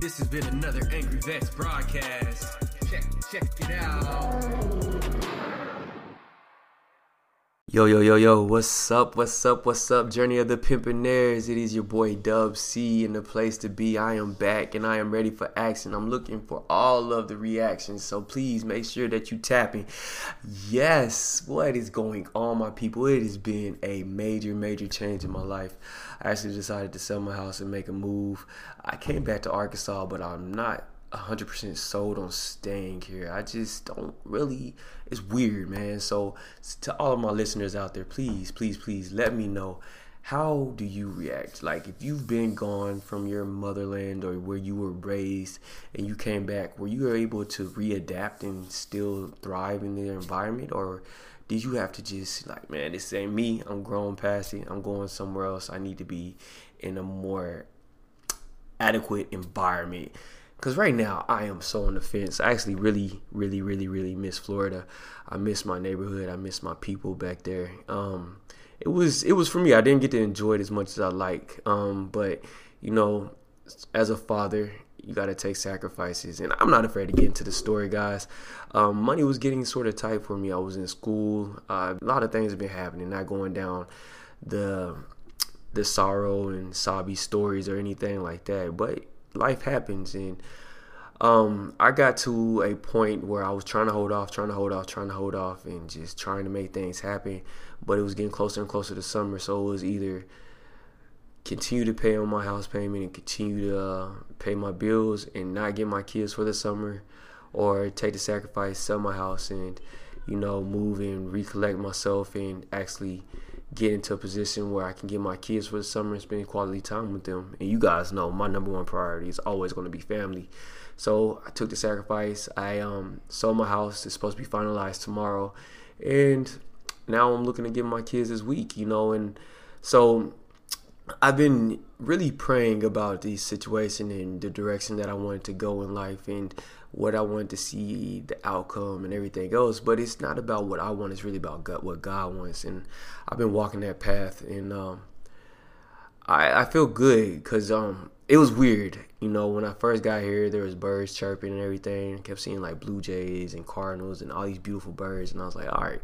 This has been another Angry Vets broadcast. Check, check it out. Yo, yo, yo, yo, what's up, what's up, what's up, Journey of the Pimpionaires? It is your boy Dub C in the place to be. I am back and I am ready for action. I'm looking for all of the reactions, so please make sure that you tap tapping. Yes, what is going on, my people? It has been a major, major change in my life. I actually decided to sell my house and make a move. I came back to Arkansas, but I'm not 100% sold on staying here. I just don't really, it's weird, man. So, to all of my listeners out there, please, please, please let me know how do you react? Like, if you've been gone from your motherland or where you were raised and you came back, were you able to readapt and still thrive in the environment? Or did you have to just, like, man, this ain't me. I'm grown past it. I'm going somewhere else. I need to be in a more adequate environment because right now I am so on the fence. I actually really, really, really, really miss Florida. I miss my neighborhood. I miss my people back there. Um, it was it was for me. I didn't get to enjoy it as much as I like. Um, but you know, as a father, you got to take sacrifices, and I'm not afraid to get into the story, guys. Um, money was getting sort of tight for me. I was in school. Uh, a lot of things have been happening. Not going down the the sorrow and sobby stories or anything like that, but life happens and um, I got to a point where I was trying to hold off, trying to hold off, trying to hold off, and just trying to make things happen. But it was getting closer and closer to summer, so it was either continue to pay on my house payment and continue to uh, pay my bills and not get my kids for the summer, or take the sacrifice, sell my house, and you know move and recollect myself and actually get into a position where I can get my kids for the summer and spend quality time with them. And you guys know my number one priority is always going to be family. So I took the sacrifice. I um, sold my house. It's supposed to be finalized tomorrow, and now I'm looking to get my kids this week. You know, and so I've been really praying about the situation and the direction that I wanted to go in life and what I want to see, the outcome and everything else. But it's not about what I want, it's really about God, what God wants. And I've been walking that path and um, I, I feel good because um, it was weird. You know, when I first got here, there was birds chirping and everything. I kept seeing like blue jays and cardinals and all these beautiful birds. And I was like, all right,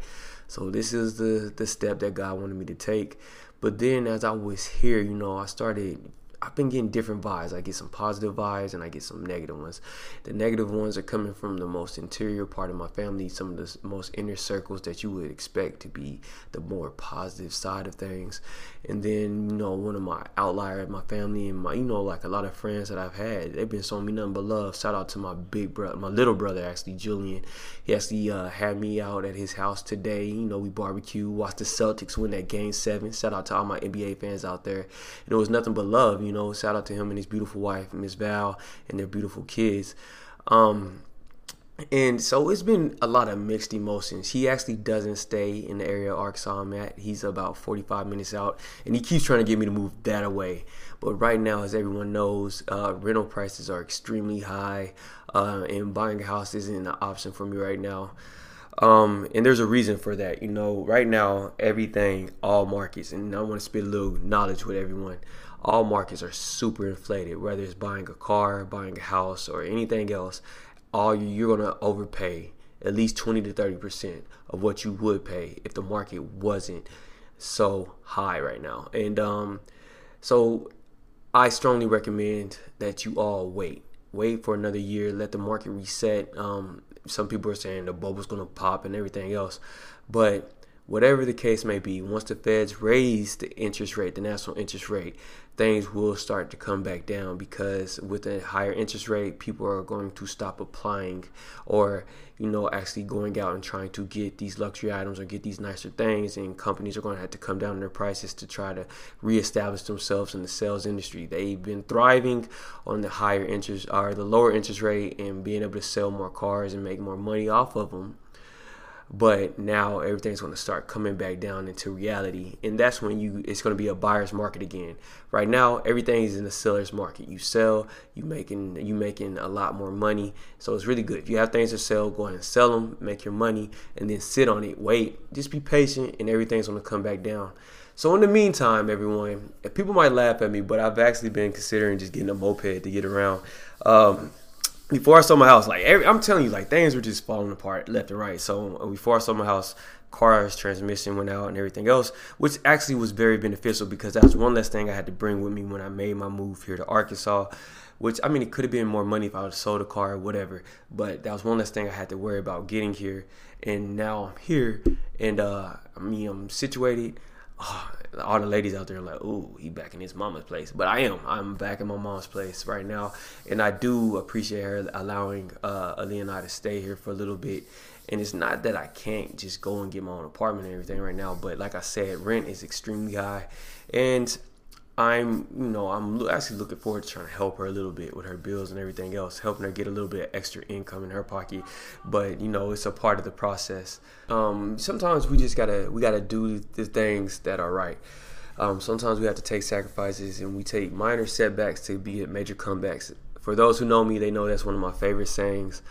so this is the, the step that God wanted me to take. But then as I was here, you know, I started I've been getting different vibes. I get some positive vibes and I get some negative ones. The negative ones are coming from the most interior part of my family, some of the most inner circles that you would expect to be the more positive side of things. And then, you know, one of my outlier my family and my, you know, like a lot of friends that I've had, they've been showing me nothing but love. Shout out to my big brother, my little brother, actually, Julian. He actually uh, had me out at his house today. You know, we barbecue, watched the Celtics win that game seven. Shout out to all my NBA fans out there. And it was nothing but love, you know. Shout out to him and his beautiful wife, Miss Val, and their beautiful kids. Um, and so it's been a lot of mixed emotions. He actually doesn't stay in the area of Arkansas I'm at. He's about 45 minutes out, and he keeps trying to get me to move that away. But right now, as everyone knows, uh, rental prices are extremely high, uh, and buying a house isn't an option for me right now. Um, and there's a reason for that. You know, right now, everything, all markets, and I want to spit a little knowledge with everyone. All markets are super inflated, whether it's buying a car, buying a house, or anything else all you, you're to overpay at least 20 to 30 percent of what you would pay if the market wasn't so high right now. And um, so I strongly recommend that you all wait. Wait for another year, let the market reset. Um, some people are saying the bubble's to pop and everything else. But whatever the case may be, once the feds raise the interest rate, the national interest rate, things will start to come back down because with a higher interest rate, people are going to stop applying or, you know, actually going out and trying to get these luxury items or get these nicer things. And companies are going to have to come down their prices to try to reestablish themselves in the sales industry. They've been thriving on the higher interest or the lower interest rate and being able to sell more cars and make more money off of them but now everything's going to start coming back down into reality and that's when you it's going to be a buyer's market again. Right now everything is in the seller's market. You sell you making you making a lot more money so it's really good. If you have things to sell go ahead and sell them make your money and then sit on it wait just be patient and everything's going to come back down. So in the meantime, everyone, people might laugh at me, but I've actually been considering just getting a moped to get around. Um, before I sold my house, like every, I'm telling you, like things were just falling apart left and right. So before I sold my house, car's transmission went out and everything else, which actually was very beneficial because that was one less thing I had to bring with me when I made my move here to Arkansas. Which I mean, it could have been more money if I would have sold a car or whatever, but that was one less thing I had to worry about getting here. And now I'm here, and uh, I mean, I'm situated oh, all the ladies out there are like, "Ooh, he back in his mama's place." But I am. I'm back in my mom's place right now, and I do appreciate her allowing uh, Ali and I to stay here for a little bit. And it's not that I can't just go and get my own apartment and everything right now, but like I said, rent is extremely high, and I'm, you know, I'm actually looking forward to trying to help her a little bit with her bills and everything else, helping her get a little bit of extra income in her pocket. But you know, it's a part of the process. Um, sometimes we just gotta we gotta do the things that are right. Um, sometimes we have to take sacrifices and we take minor setbacks to be major comebacks. For those who know me, they know that's one of my favorite sayings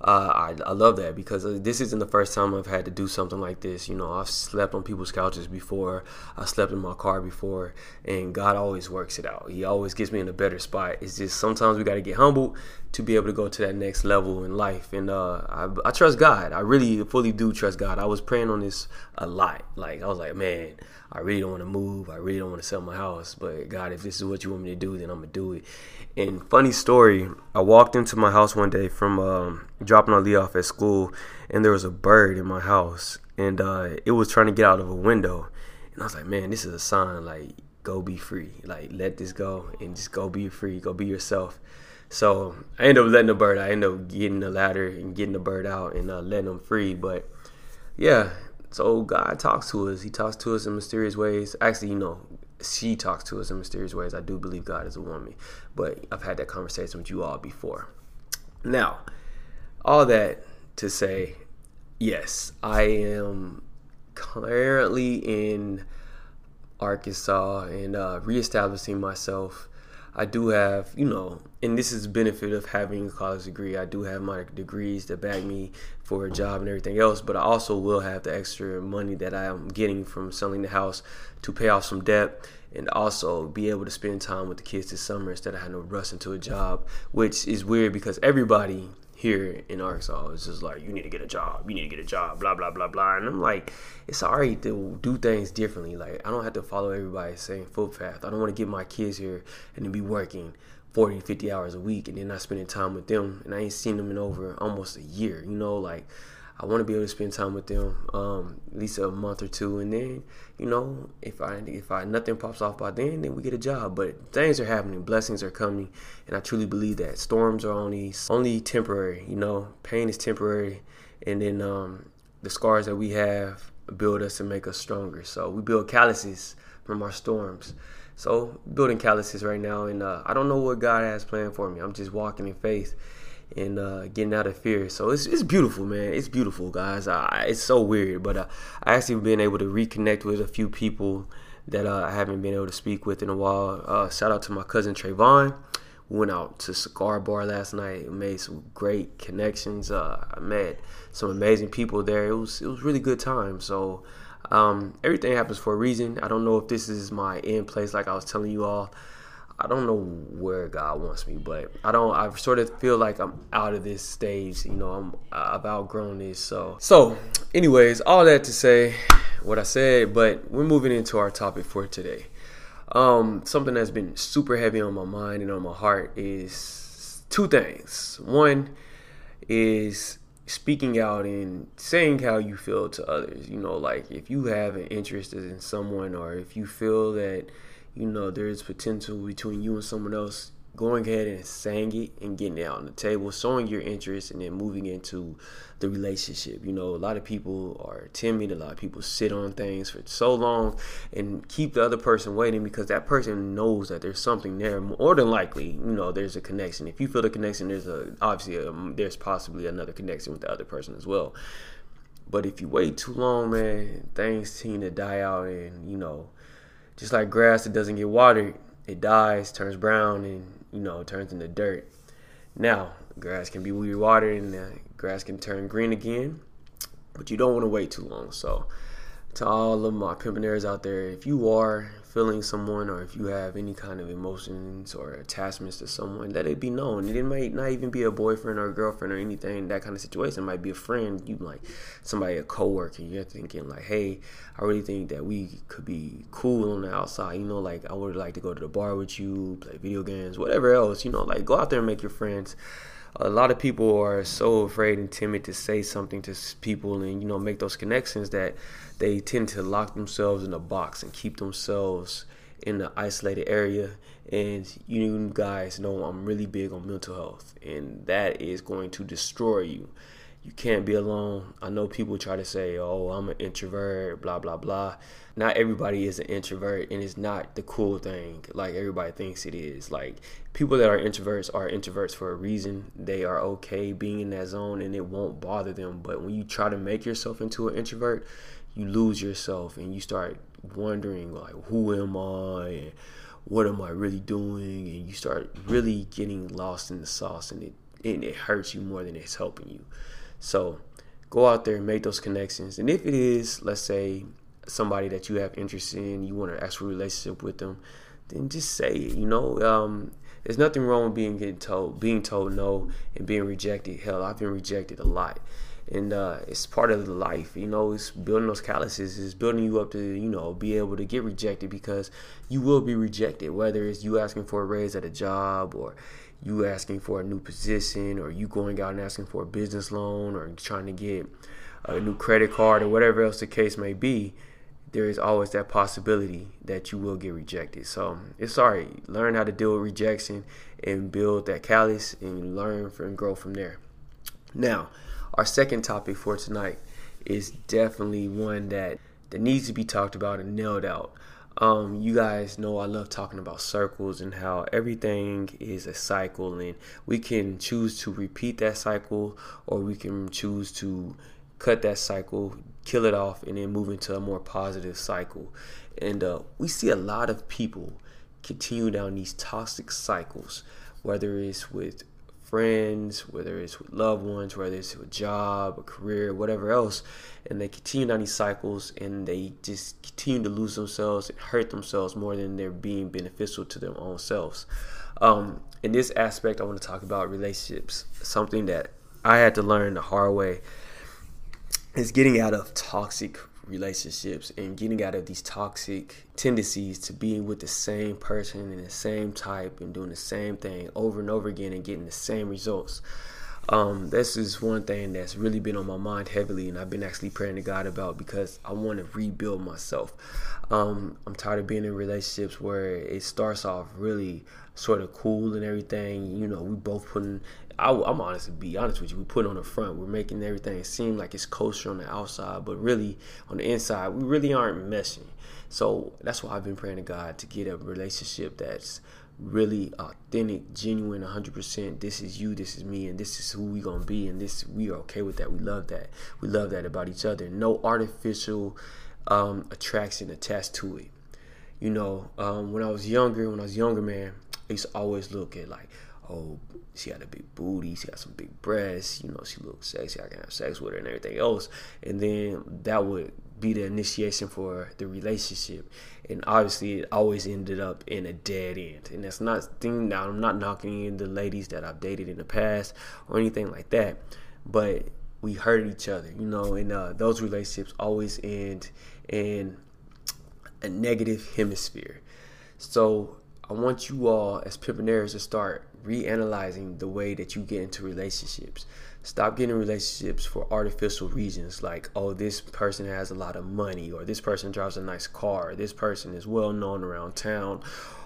uh, I, I love that because uh, this isn't the first time I've had to do something like this. You know, I've slept on people's couches before, I slept in my car before, and God always works it out. He always gets me in a better spot. It's just sometimes we got to get humbled to be able to go to that next level in life. And uh, I, I trust God. I really fully do trust God. I was praying on this a lot. Like, I was like, man, I really don't want to move. I really don't want to sell my house. But God, if this is what you want me to do, then I'm going to do it. And funny story, I walked into my house one day from um, dropping Ali off at school, and there was a bird in my house, and uh, it was trying to get out of a window. And I was like, man, this is a sign. Like, go be free. Like, let this go and just go be free. Go be yourself. So I ended up letting the bird. I ended up getting the ladder and getting the bird out and uh, letting him free. But yeah, so God talks to us. He talks to us in mysterious ways. Actually, you know, she talks to us in mysterious ways. I do believe God is a woman, but I've had that conversation with you all before. Now, all that to say, yes, I am currently in Arkansas and uh, reestablishing myself. I do have, you know, and this is the benefit of having a college degree. I do have my degrees that back me for a job and everything else, but I also will have the extra money that I am getting from selling the house to pay off some debt and also be able to spend time with the kids this summer instead of having to rush into a job, which is weird because everybody here in Arkansas is just like, you need to get a job, you need to get a job, blah, blah, blah, blah. And I'm like, it's alright to do things differently. Like, I don't have to follow everybody's same footpath. I don't want to get my kids here and then be working 40, 50 hours a week and then not spending time with them. And I ain't seen them in over almost a year, you know, like, I want to be able to spend time with them, um, at least a month or two, and then you know, if I if I nothing pops off by then, then we get a job. But things are happening, blessings are coming, and I truly believe that storms are only only temporary. You know, pain is temporary, and then um, the scars that we have build us and make us stronger. So we build calluses from our storms. So building calluses right now, and uh, I don't know what God has planned for me. I'm just walking in faith and uh, getting out of fear. So it's, it's beautiful, man. It's beautiful, guys. I, it's so weird, but uh, I actually been able to reconnect with a few people that uh, I haven't been able to speak with in a while. Uh, shout out to my cousin Trayvon. We went out to Cigar Bar last night. Made some great connections. Uh, I met some amazing people there. It was it was really good time. So um, everything happens for a reason. I don't know if this is my end place, like I was telling you all. I don't know where God wants me, but I don't. I sort of feel like I'm out of this stage. You know, I'm I've outgrown this. So so, anyways, all that to say what I said, but we're moving into our topic for today. Um, something that's been super heavy on my mind and on my heart is two things. One is speaking out and saying how you feel to others. You know, like if you have an interest in someone or if you feel that you know there's potential between you and someone else going ahead and saying it and getting it out on the table showing your interest and then moving into the relationship. You know a lot of people are timid a lot of people sit on things for so long and keep the other person waiting because that person knows that there's something there. More than likely you know there's a connection. If you feel the connection there's a obviously a, there's possibly another connection with the other person as well. But if you wait too long, man, things tend to die out, and you know, just like grass that doesn't get watered, it dies, turns brown, and you know, turns into dirt. Now, grass can be re-watered, and grass can turn green again, but you don't want to wait too long. So, to all of my pimpinaires out there, if you are feeling someone or if you have any kind of emotions or attachments to someone, let it be known. It might not even be a boyfriend or a girlfriend or anything, that kind of situation. It might be a friend, you like somebody, a coworker. You're thinking like, hey, I really think that we could be cool on the outside. You know, like I would like to go to the bar with you, play video games, whatever else. You know, like go out there and make your friends a lot of people are so afraid and timid to say something to people and you know make those connections that they tend to lock themselves in a box and keep themselves in an isolated area and you guys know I'm really big on mental health and that is going to destroy you you can't be alone. I know people try to say, oh, I'm an introvert, blah, blah, blah. Not everybody is an introvert, and it's not the cool thing like everybody thinks it is. Like, people that are introverts are introverts for a reason. They are okay being in that zone, and it won't bother them. But when you try to make yourself into an introvert, you lose yourself and you start wondering, like, who am I? And what am I really doing? And you start really getting lost in the sauce, and it, and it hurts you more than it's helping you. So go out there and make those connections. And if it is, let's say, somebody that you have interest in, you want an actual relationship with them, then just say it. You know, um, there's nothing wrong with being getting told, being told no, and being rejected. Hell, I've been rejected a lot, and uh, it's part of the life. You know, it's building those calluses, it's building you up to you know be able to get rejected because you will be rejected, whether it's you asking for a raise at a job or you asking for a new position or you going out and asking for a business loan or trying to get a new credit card or whatever else the case may be, there is always that possibility that you will get rejected. So it's all right. Learn how to deal with rejection and build that callus and learn and grow from there. Now, our second topic for tonight is definitely one that that needs to be talked about and nailed out. Um, you guys know I love talking about circles and how everything is a cycle, and we can choose to repeat that cycle or we can choose to cut that cycle, kill it off, and then move into a more positive cycle. And uh, we see a lot of people continue down these toxic cycles, whether it's with friends, whether it's with loved ones, whether it's a job, a career, whatever else, and they continue down these cycles and they just continue to lose themselves and hurt themselves more than they're being beneficial to their own selves. Um, in this aspect, I want to talk about relationships, something that I had to learn the hard way is getting out of toxic relationships and getting out of these toxic tendencies to being with the same person and the same type and doing the same thing over and over again and getting the same results. Um, this is one thing that's really been on my mind heavily, and I've been actually praying to God about because I want to rebuild myself. Um, I'm tired of being in relationships where it starts off really sort of cool and everything. You know, we both putting I, am honest to be honest with you. We put on the front. We're making everything seem like it's kosher on the outside, but really on the inside, we really aren't meshing. So that's why I've been praying to God to get a relationship that's really authentic, genuine, 100%. This is you, this is me, and this is who we gonna be, and this we are okay with that. We love that. We love that about each other. No artificial um, attraction attached to it. You know, um, when I was younger, when I was younger, man, I used to always look at like, oh, she had a big booty, she got some big breasts, you know, she looked sexy, I can have sex with her and everything else. And then that would be the initiation for the relationship. And obviously it always ended up in a dead end. And that's not thing now I'm not knocking in the ladies that I've dated in the past or anything like that. But we hurt each other, you know, and uh, those relationships always end in a negative hemisphere. So I want you all as pimpinaires to start reanalyzing the way that you get into relationships. Stop getting relationships for artificial reasons like, oh, this person has a lot of money, or this person drives a nice car, or this person is well known around town,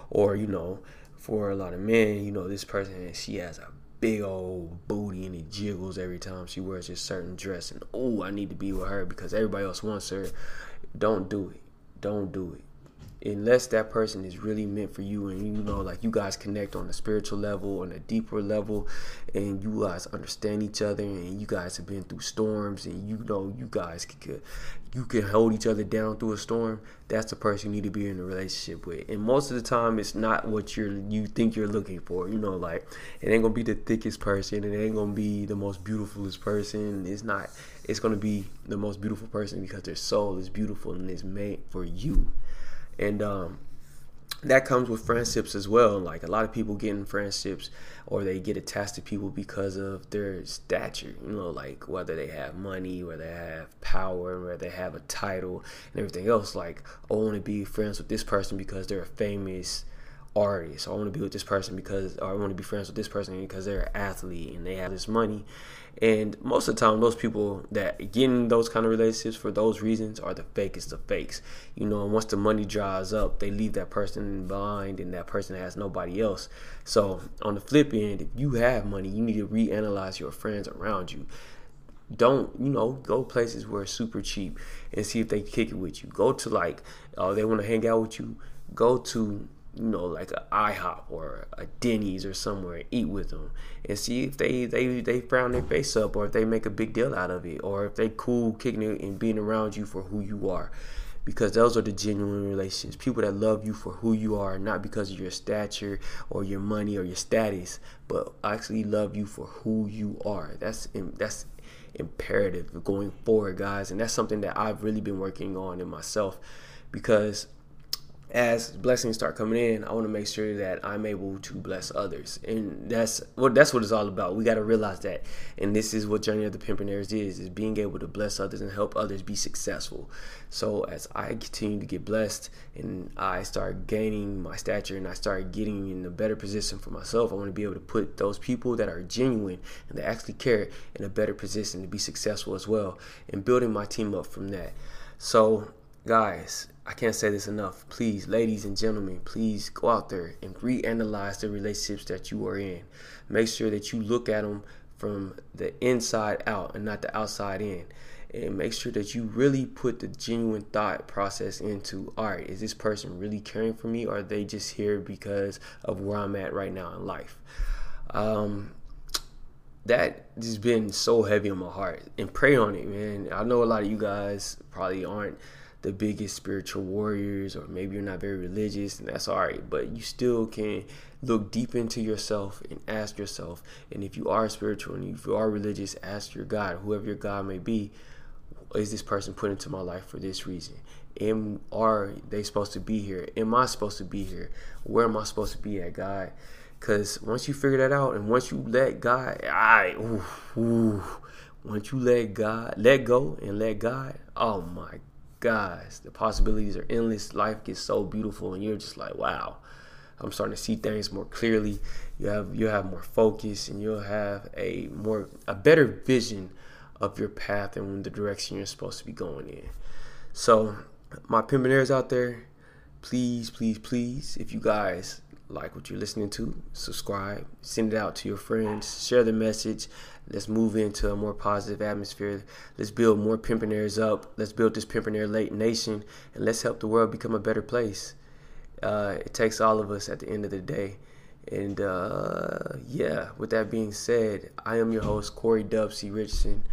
or, you know, for a lot of men, you know, this person, she has a big old booty and it jiggles every time she wears a certain dress, and oh, I need to be with her because everybody else wants her. Don't do it. Don't do it unless that person is really meant for you and you know like you guys connect on a spiritual level on a deeper level and you guys understand each other and you guys have been through storms and you know you guys could you can hold each other down through a storm that's the person you need to be in a relationship with. And most of the time it's not what you're you think you're looking for you know like it ain't gonna be the thickest person it ain't gonna be the most beautifulest person it's not it's gonna be the most beautiful person because their soul is beautiful and it's made for you and um, that comes with friendships as well. Like a lot of people get in friendships or they get attached to people because of their stature, you know, like whether they have money, whether they have power, whether they have a title and everything else. Like, I want to be friends with this person because they're famous Or I want to be with this person because, or I want to be friends with this person because they're an athlete and they have this money. And most of the time, those people that get in those kind of relationships for those reasons are the fakest of fakes. You know, and once the money dries up, they leave that person behind and that person has nobody else. So, on the flip end, if you have money, you need to reanalyze your friends around you. Don't, you know, go places where it's super cheap and see if they kick it with you. Go to like, oh, they want to hang out with you. Go to you know, like a IHOP or a Denny's or somewhere eat with them and see if they they they frown their face up or if they make a big deal out of it or if they cool kicking it and being around you for who you are. Because those are the genuine relations people that love you for who you are not because of your stature or your money or your status but actually love you for who you are. That's that's imperative going forward guys and that's something that I've really been working on in myself because as blessings start coming in, I want to make sure that I'm able to bless others, and that's what that's what it's all about. We got to realize that, and this is what Journey of the Pimpionaires is: is being able to bless others and help others be successful. So as I continue to get blessed, and I start gaining my stature, and I start getting in a better position for myself, I want to be able to put those people that are genuine and that actually care in a better position to be successful as well, and building my team up from that. So, guys I can't say this enough. Please, ladies and gentlemen, please go out there and reanalyze the relationships that you are in. Make sure that you look at them from the inside out and not the outside in. And make sure that you really put the genuine thought process into all right, is this person really caring for me or are they just here because of where I'm at right now in life? Um, that has been so heavy on my heart and pray on it, man. I know a lot of you guys probably aren't the biggest spiritual warriors, or maybe you're not very religious, and that's all right. But you still can look deep into yourself and ask yourself. And if you are spiritual and if you are religious, ask your God, whoever your God may be, is this person put into my life for this reason? Am are they supposed to be here? Am I supposed to be here? Where am I supposed to be at, God? Because once you figure that out, and once you let God, I, ooh, ooh, once you let God let go and let God, oh my guys, the possibilities are endless. Life gets so beautiful, and you're just like, wow. I'm starting to see things more clearly. You have you have more focus, and you'll have a more a better vision of your path and the direction you're supposed to be going in. So, my pimpionaires out there, please, please, please, if you guys like what you're listening to, subscribe, send it out to your friends, share the message. Let's move into a more positive atmosphere. Let's build more pimpionaires up. Let's build this pimpionaire late nation, and let's help the world become a better place. Uh, it takes all of us at the end of the day. And uh, yeah, with that being said, I am your host, Corey Dub C. Richardson,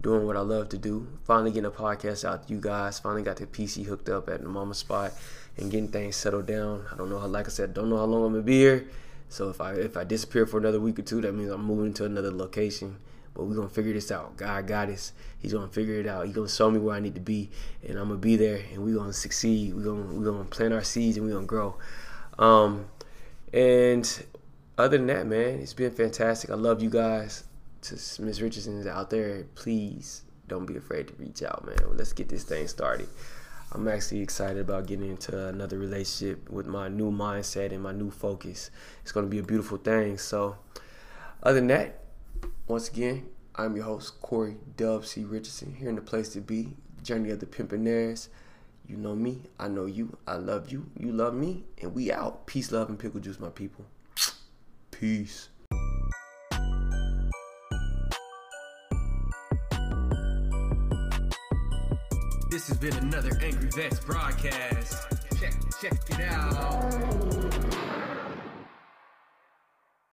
doing what I love to do. Finally getting a podcast out to you guys. Finally got the PC hooked up at the mama spot and getting things settled down. I don't know how, like I said, don't know how long I'm gonna be here. So if I if I disappear for another week or two, that means I'm moving to another location. But we're gonna figure this out. God got us. He's gonna figure it out. He's gonna show me where I need to be, and I'm gonna be there, and we're gonna succeed. We're gonna we're gonna plant our seeds, and we're gonna grow. Um, and other than that, man, it's been fantastic. I love you guys. To Miss Richardson out there, please don't be afraid to reach out, man. Let's get this thing started. I'm actually excited about getting into another relationship with my new mindset and my new focus. It's going to be a beautiful thing. So, other than that, once again, I'm your host, Corey Dub C. Richardson, here in the place to be, Journey of the Pimpionaires. You know me, I know you, I love you, you love me, and we out. Peace, love, and pickle juice, my people. Peace. This has been another Angry Vets broadcast. check, check it out.